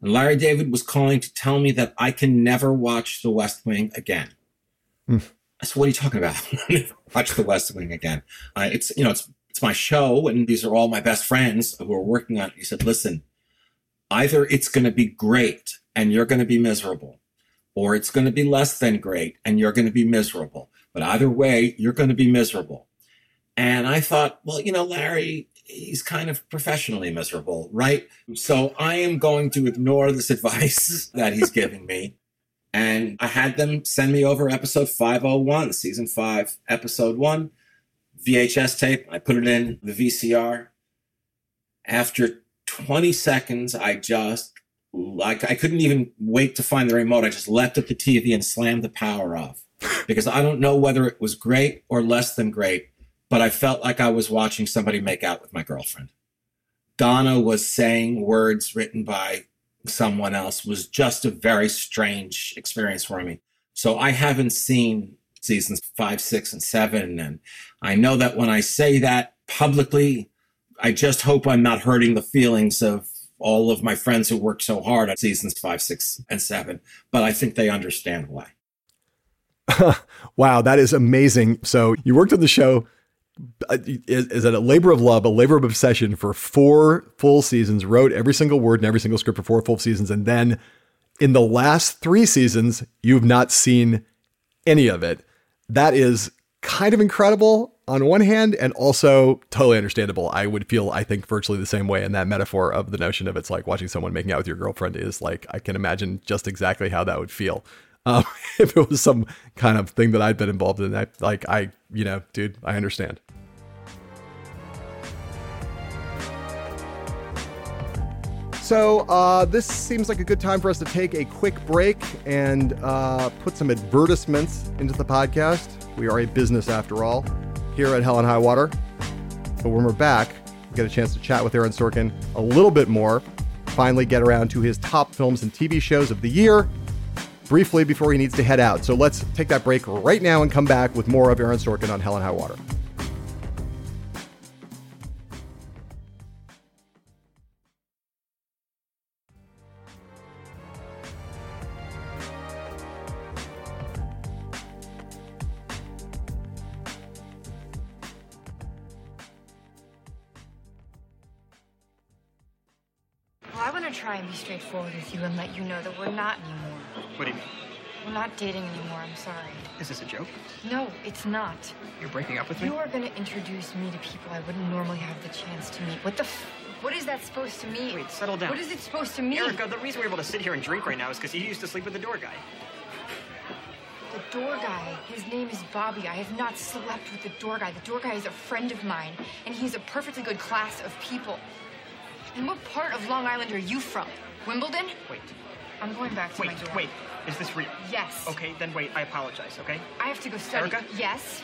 and Larry David was calling to tell me that I can never watch The West Wing again. Mm. I said, "What are you talking about? watch The West Wing again? Uh, it's you know it's it's my show, and these are all my best friends who are working on it." He said, "Listen." Either it's going to be great and you're going to be miserable, or it's going to be less than great and you're going to be miserable. But either way, you're going to be miserable. And I thought, well, you know, Larry, he's kind of professionally miserable, right? So I am going to ignore this advice that he's giving me. And I had them send me over episode 501, season five, episode one, VHS tape. I put it in the VCR. After 20 seconds, I just like I couldn't even wait to find the remote. I just leapt at the TV and slammed the power off because I don't know whether it was great or less than great, but I felt like I was watching somebody make out with my girlfriend. Donna was saying words written by someone else was just a very strange experience for me. So I haven't seen seasons five, six, and seven. And I know that when I say that publicly, I just hope I'm not hurting the feelings of all of my friends who worked so hard on seasons five, six, and seven. But I think they understand why. wow, that is amazing. So you worked on the show. uh, Is, is a labor of love, a labor of obsession for four full seasons? Wrote every single word and every single script for four full seasons, and then in the last three seasons, you've not seen any of it. That is kind of incredible on one hand and also totally understandable. I would feel, I think, virtually the same way in that metaphor of the notion of it's like watching someone making out with your girlfriend is like, I can imagine just exactly how that would feel. Um, if it was some kind of thing that I'd been involved in, I, like, I, you know, dude, I understand. So, uh, this seems like a good time for us to take a quick break and uh, put some advertisements into the podcast. We are a business after all here at Hell and High Water. But when we're back, we get a chance to chat with Aaron Sorkin a little bit more, finally get around to his top films and TV shows of the year briefly before he needs to head out. So let's take that break right now and come back with more of Aaron Sorkin on Hell and High Water. Try and be straightforward with you and let you know that we're not anymore. What do you mean? We're not dating anymore. I'm sorry. Is this a joke? No, it's not. You're breaking up with me? You are going to introduce me to people I wouldn't normally have the chance to meet. What the f- What is that supposed to mean? Wait, settle down. What is it supposed to mean? Erica, the reason we're able to sit here and drink right now is because you used to sleep with the door guy. The door guy. His name is Bobby. I have not slept with the door guy. The door guy is a friend of mine, and he's a perfectly good class of people. And what part of Long Island are you from? Wimbledon? Wait. I'm going back to Wait, my dorm. wait. Is this real? Yes. Okay, then wait. I apologize, okay? I have to go study. Erica? Yes.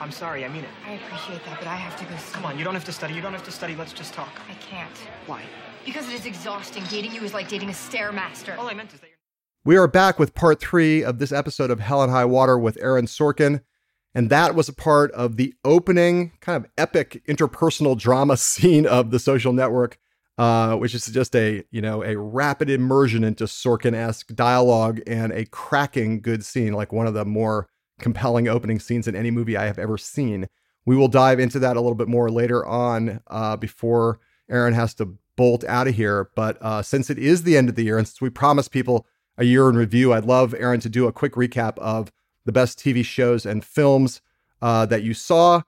I'm sorry, I mean it. I appreciate that, but I have to go study. Come on, you don't have to study. You don't have to study. Let's just talk. I can't. Why? Because it is exhausting. Dating you is like dating a stairmaster. All I meant is that you're. We are back with part three of this episode of Hell and High Water with Aaron Sorkin. And that was a part of the opening, kind of epic interpersonal drama scene of the social network, uh, which is just a, you know, a rapid immersion into Sorkin-esque dialogue and a cracking good scene, like one of the more compelling opening scenes in any movie I have ever seen. We will dive into that a little bit more later on uh, before Aaron has to bolt out of here. But uh, since it is the end of the year, and since we promised people a year in review, I'd love Aaron to do a quick recap of the best TV shows and films uh, that you saw.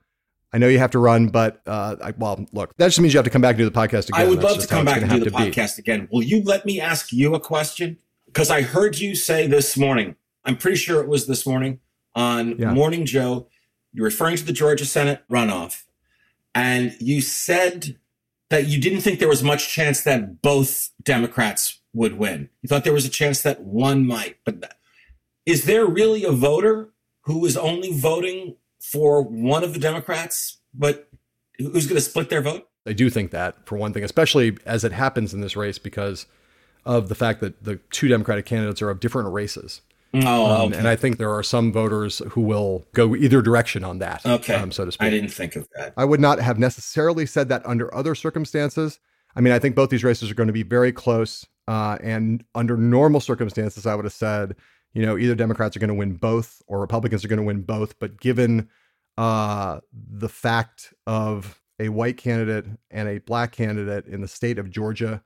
I know you have to run, but uh, I, well, look, that just means you have to come back and do the podcast again. I would That's love to come back and do the to be. podcast again. Will you let me ask you a question? Because I heard you say this morning, I'm pretty sure it was this morning on Yeah. Morning Joe, you're referring to the Georgia Senate runoff, and you said that you didn't think there was much chance that both Democrats would win. You thought there was a chance that one might. But is there really a voter who is only voting for one of the Democrats, but who's going to split their vote? I do think that, for one thing, especially as it happens in this race because of the fact that the two Democratic candidates are of different races. Oh, Um, okay. and I think there are some voters who will go either direction on that, Okay. um, so to speak. I didn't think of that. I would not have necessarily said that under other circumstances. I mean, I think both these races are going to be very close. Uh, and under normal circumstances, I would have said, you know, either Democrats are going to win both or Republicans are going to win both. But given uh, the fact of a white candidate and a black candidate in the state of Georgia,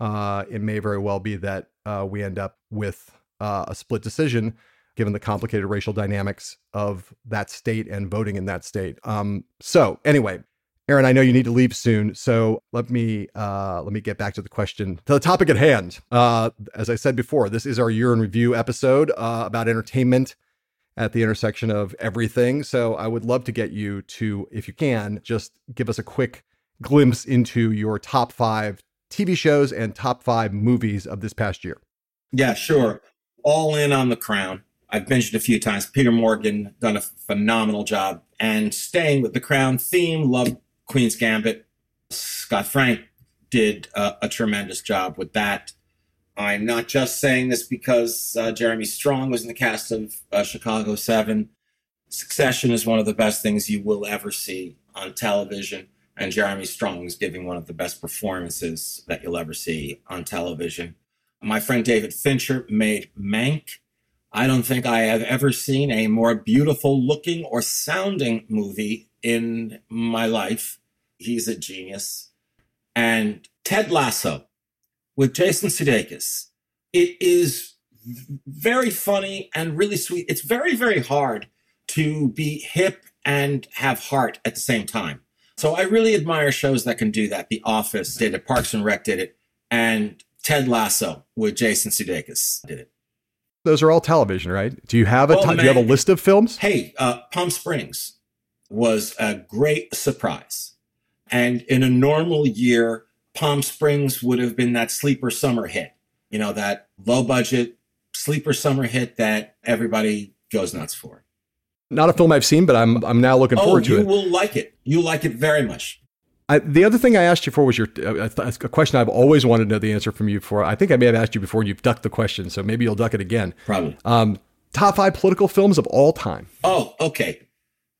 uh, it may very well be that uh, we end up with uh, a split decision given the complicated racial dynamics of that state and voting in that state. Um, so anyway, Aaron, I know you need to leave soon, so let me uh, let me get back to the question, to the topic at hand. Uh, as I said before, this is our year in review episode uh, about entertainment at the intersection of everything. So I would love to get you to, if you can, just give us a quick glimpse into your top five TV shows and top five movies of this past year. Yeah, sure. All in on the crown. I've mentioned a few times. Peter Morgan done a phenomenal job. And staying with the crown theme, love Queen's Gambit. Scott Frank did a tremendous job with that. I'm not just saying this because uh, Jeremy Strong was in the cast of uh, Chicago 7. Succession is one of the best things you will ever see on television. And Jeremy Strong is giving one of the best performances that you'll ever see on television. My friend David Fincher made Mank. I don't think I have ever seen a more beautiful looking or sounding movie in my life. He's a genius. And Ted Lasso with Jason Sudeikis. It is very funny and really sweet. It's very, very hard to be hip and have heart at the same time. So I really admire shows that can do that. The Office did it, Parks and Rec did it, and Ted Lasso with Jason Sudeikis did it. Those are all television, right? Do you have a Oh, ti- do you have a list of films? Hey, uh, Palm Springs was a great surprise. And in a normal year, Palm Springs would have been that sleeper summer hit, you know, that low budget sleeper summer hit that everybody goes nuts for. Not a film I've seen, but I'm I'm now looking oh, forward to you it. You will like it. You like it very much. I, the other thing I asked you for was your uh, a, a question I've always wanted to know the answer from you for. I think I may have asked you before, and you've ducked the question, so maybe you'll duck it again. Probably. Um, top five political films of all time. Oh, okay.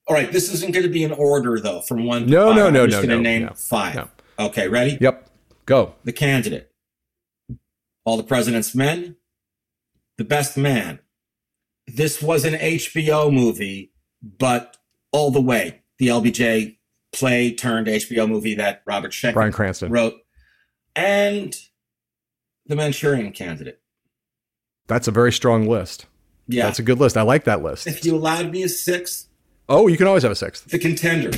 All right. This isn't going to be an order, though, from one to No, five. no, no, I'm just no, going to no, name no, five. Okay, ready? Yep, go. The Candidate. All the President's Men. The Best Man. This was an HBO movie, but all the way. The LBJ play turned HBO movie that Robert Schenkkan Bryan Cranston. wrote. And The Manchurian Candidate. That's a very strong list. Yeah. That's a good list. I like that list. If you allowed me a sixth, Oh, you can always have a sixth. The Contender.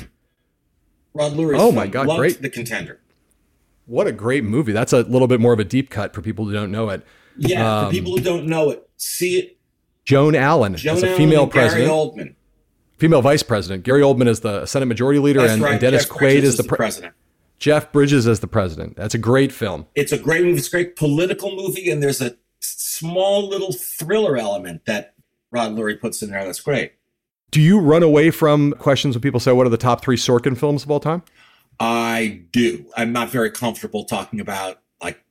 Rod Lurie's Oh my film. God, Loved great. The Contender. What a great movie. That's a little bit more of a deep cut for people who don't know it. Yeah, Um, for people who don't know it, see it. Joan Allen Joan as a Allen female and Gary. Oldman. Female vice president. Gary Oldman is the Senate Majority Leader, and, right. and Dennis Jeff Quaid Bridges is the, the president. Jeff Bridges as the president. That's a great film. It's a great movie. It's a great political movie, and there's a small little thriller element that Rod Lurie puts in there. That's great. Do you run away from questions when people say, "What are the top three Sorkin films of all time"? I do. I'm not very comfortable talking about like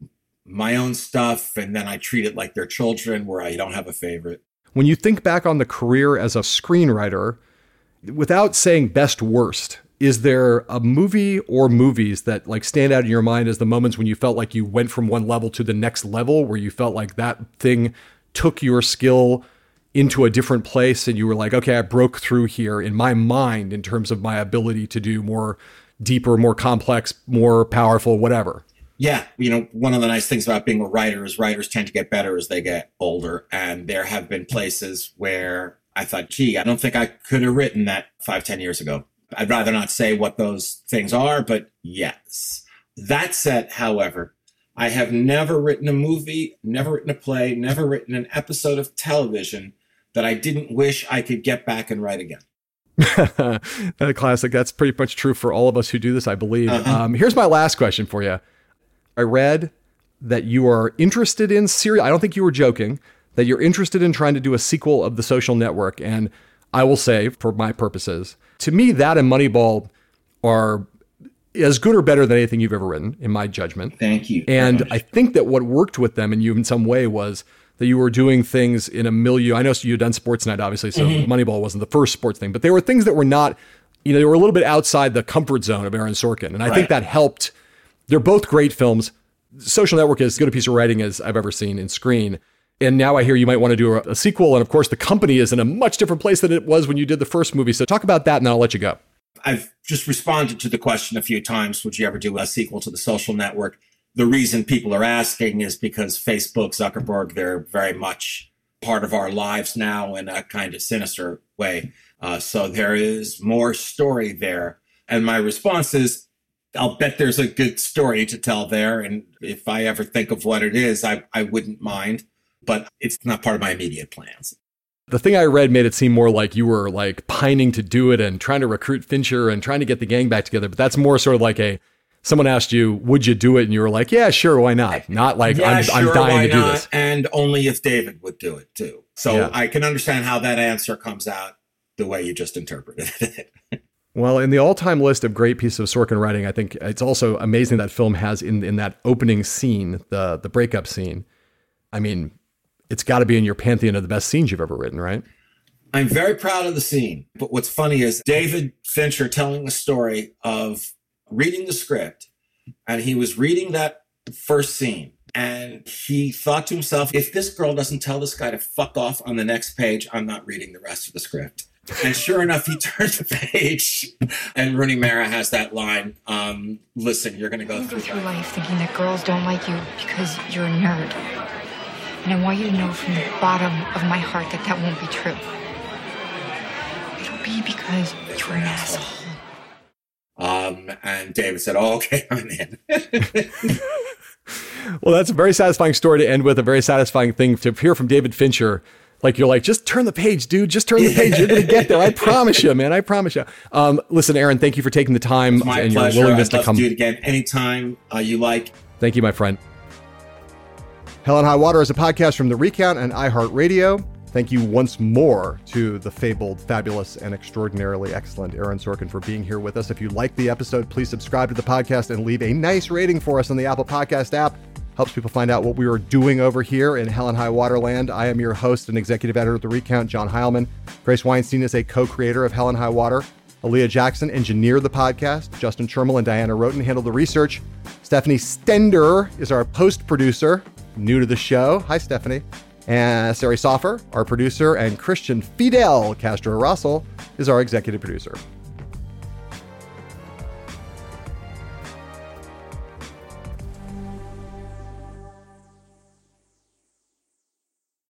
my own stuff, and then I treat it like they're children, where I don't have a favorite. When you think back on the career as a screenwriter, without saying best worst, is there a movie or movies that like stand out in your mind as the moments when you felt like you went from one level to the next level, where you felt like that thing took your skill into a different place and you were like, okay, I broke through here in my mind in terms of my ability to do more deeper, more complex, more powerful, whatever. Yeah, you know, one of the nice things about being a writer is writers tend to get better as they get older. And there have been places where I thought, gee, I don't think I could have written that five, ten years ago. I'd rather not say what those things are, but yes. That said, however, I have never written a movie, never written a play, never written an episode of television that I didn't wish I could get back and write again. a classic. That's pretty much true for all of us who do this, I believe. Uh-huh. Um, here's my last question for you. I read that you are interested in serial. I don't think you were joking. That you're interested in trying to do a sequel of The Social Network, and I will say, for my purposes, to me, that and Moneyball are as good or better than anything you've ever written, in my judgment. Thank you. And I think that what worked with them and you in some way was that you were doing things in a milieu. I know you had done Sports Night, obviously, so mm-hmm. Moneyball wasn't the first sports thing, but there were things that were not, you know, they were a little bit outside the comfort zone of Aaron Sorkin. And I right. think that helped. They're both great films. Social Network is as good a piece of writing as I've ever seen in screen. And now I hear you might want to do a, a, sequel. And of course, the company is in a much different place than it was when you did the first movie. So talk about that and then I'll let you go. I've just responded to the question a few times Would you ever do a sequel to the social network? The reason people are asking is because Facebook, Zuckerberg, they're very much part of our lives now in a kind of sinister way. Uh, so there is more story there. And my response is I'll bet there's a good story to tell there. And if I ever think of what it is, I, I wouldn't mind, but it's not part of my immediate plans. The thing I read made it seem more like you were like pining to do it and trying to recruit Fincher and trying to get the gang back together. But that's more sort of like a someone asked you, would you do it? And you were like, yeah, sure, why not? Not like yeah, I'm, sure, I'm dying to do this. And only if David would do it too. So yeah. I can understand how that answer comes out the way you just interpreted it. Well, in the all-time list of great pieces of Sorkin writing, I think it's also amazing that film has in in that opening scene, the the breakup scene. I mean, it's got to be in your pantheon of the best scenes you've ever written, right? I'm very proud of the scene. But what's funny is David Fincher telling the story of reading the script, and he was reading that first scene. And he thought to himself, if this girl doesn't tell this guy to fuck off on the next page, I'm not reading the rest of the script. And sure enough, he turns the page, and Rooney Mara has that line um, Listen, you're going to go through, go through life thinking that girls don't like you because you're a nerd. And I want you to know from the bottom of my heart that that won't be true. It'll be because you're an asshole. Um, and David said, oh, okay, I'm in. well, that's a very satisfying story to end with, a very satisfying thing to hear from David Fincher like you're like, just turn the page, dude. Just turn the page. You're gonna get there. I promise you, man. I promise you. Um, listen, Aaron, thank you for taking the time and pleasure. your willingness I'd to come. To do it again anytime uh, you like. Thank you, my friend. Hell and High Water is a podcast from The Recount and iHeartRadio. Thank you once more to the fabled, fabulous, and extraordinarily excellent Aaron Sorkin for being here with us. If you like the episode, please subscribe to the podcast and leave a nice rating for us on the Apple Podcast app helps people find out what we are doing over here in Hell and High Waterland. I am your host and executive editor of The Recount, John Heilemann. Grace Weinstein is a co creator of Hell and High Water. Aaliyah Jackson engineered the podcast. Justin Chermel and Diana Roten handled the research. Stephanie Stender is our post producer, new to the show. Hi, Stephanie. And Sari Soffer, our producer, and Christian Fidel Castro Russell is our executive producer.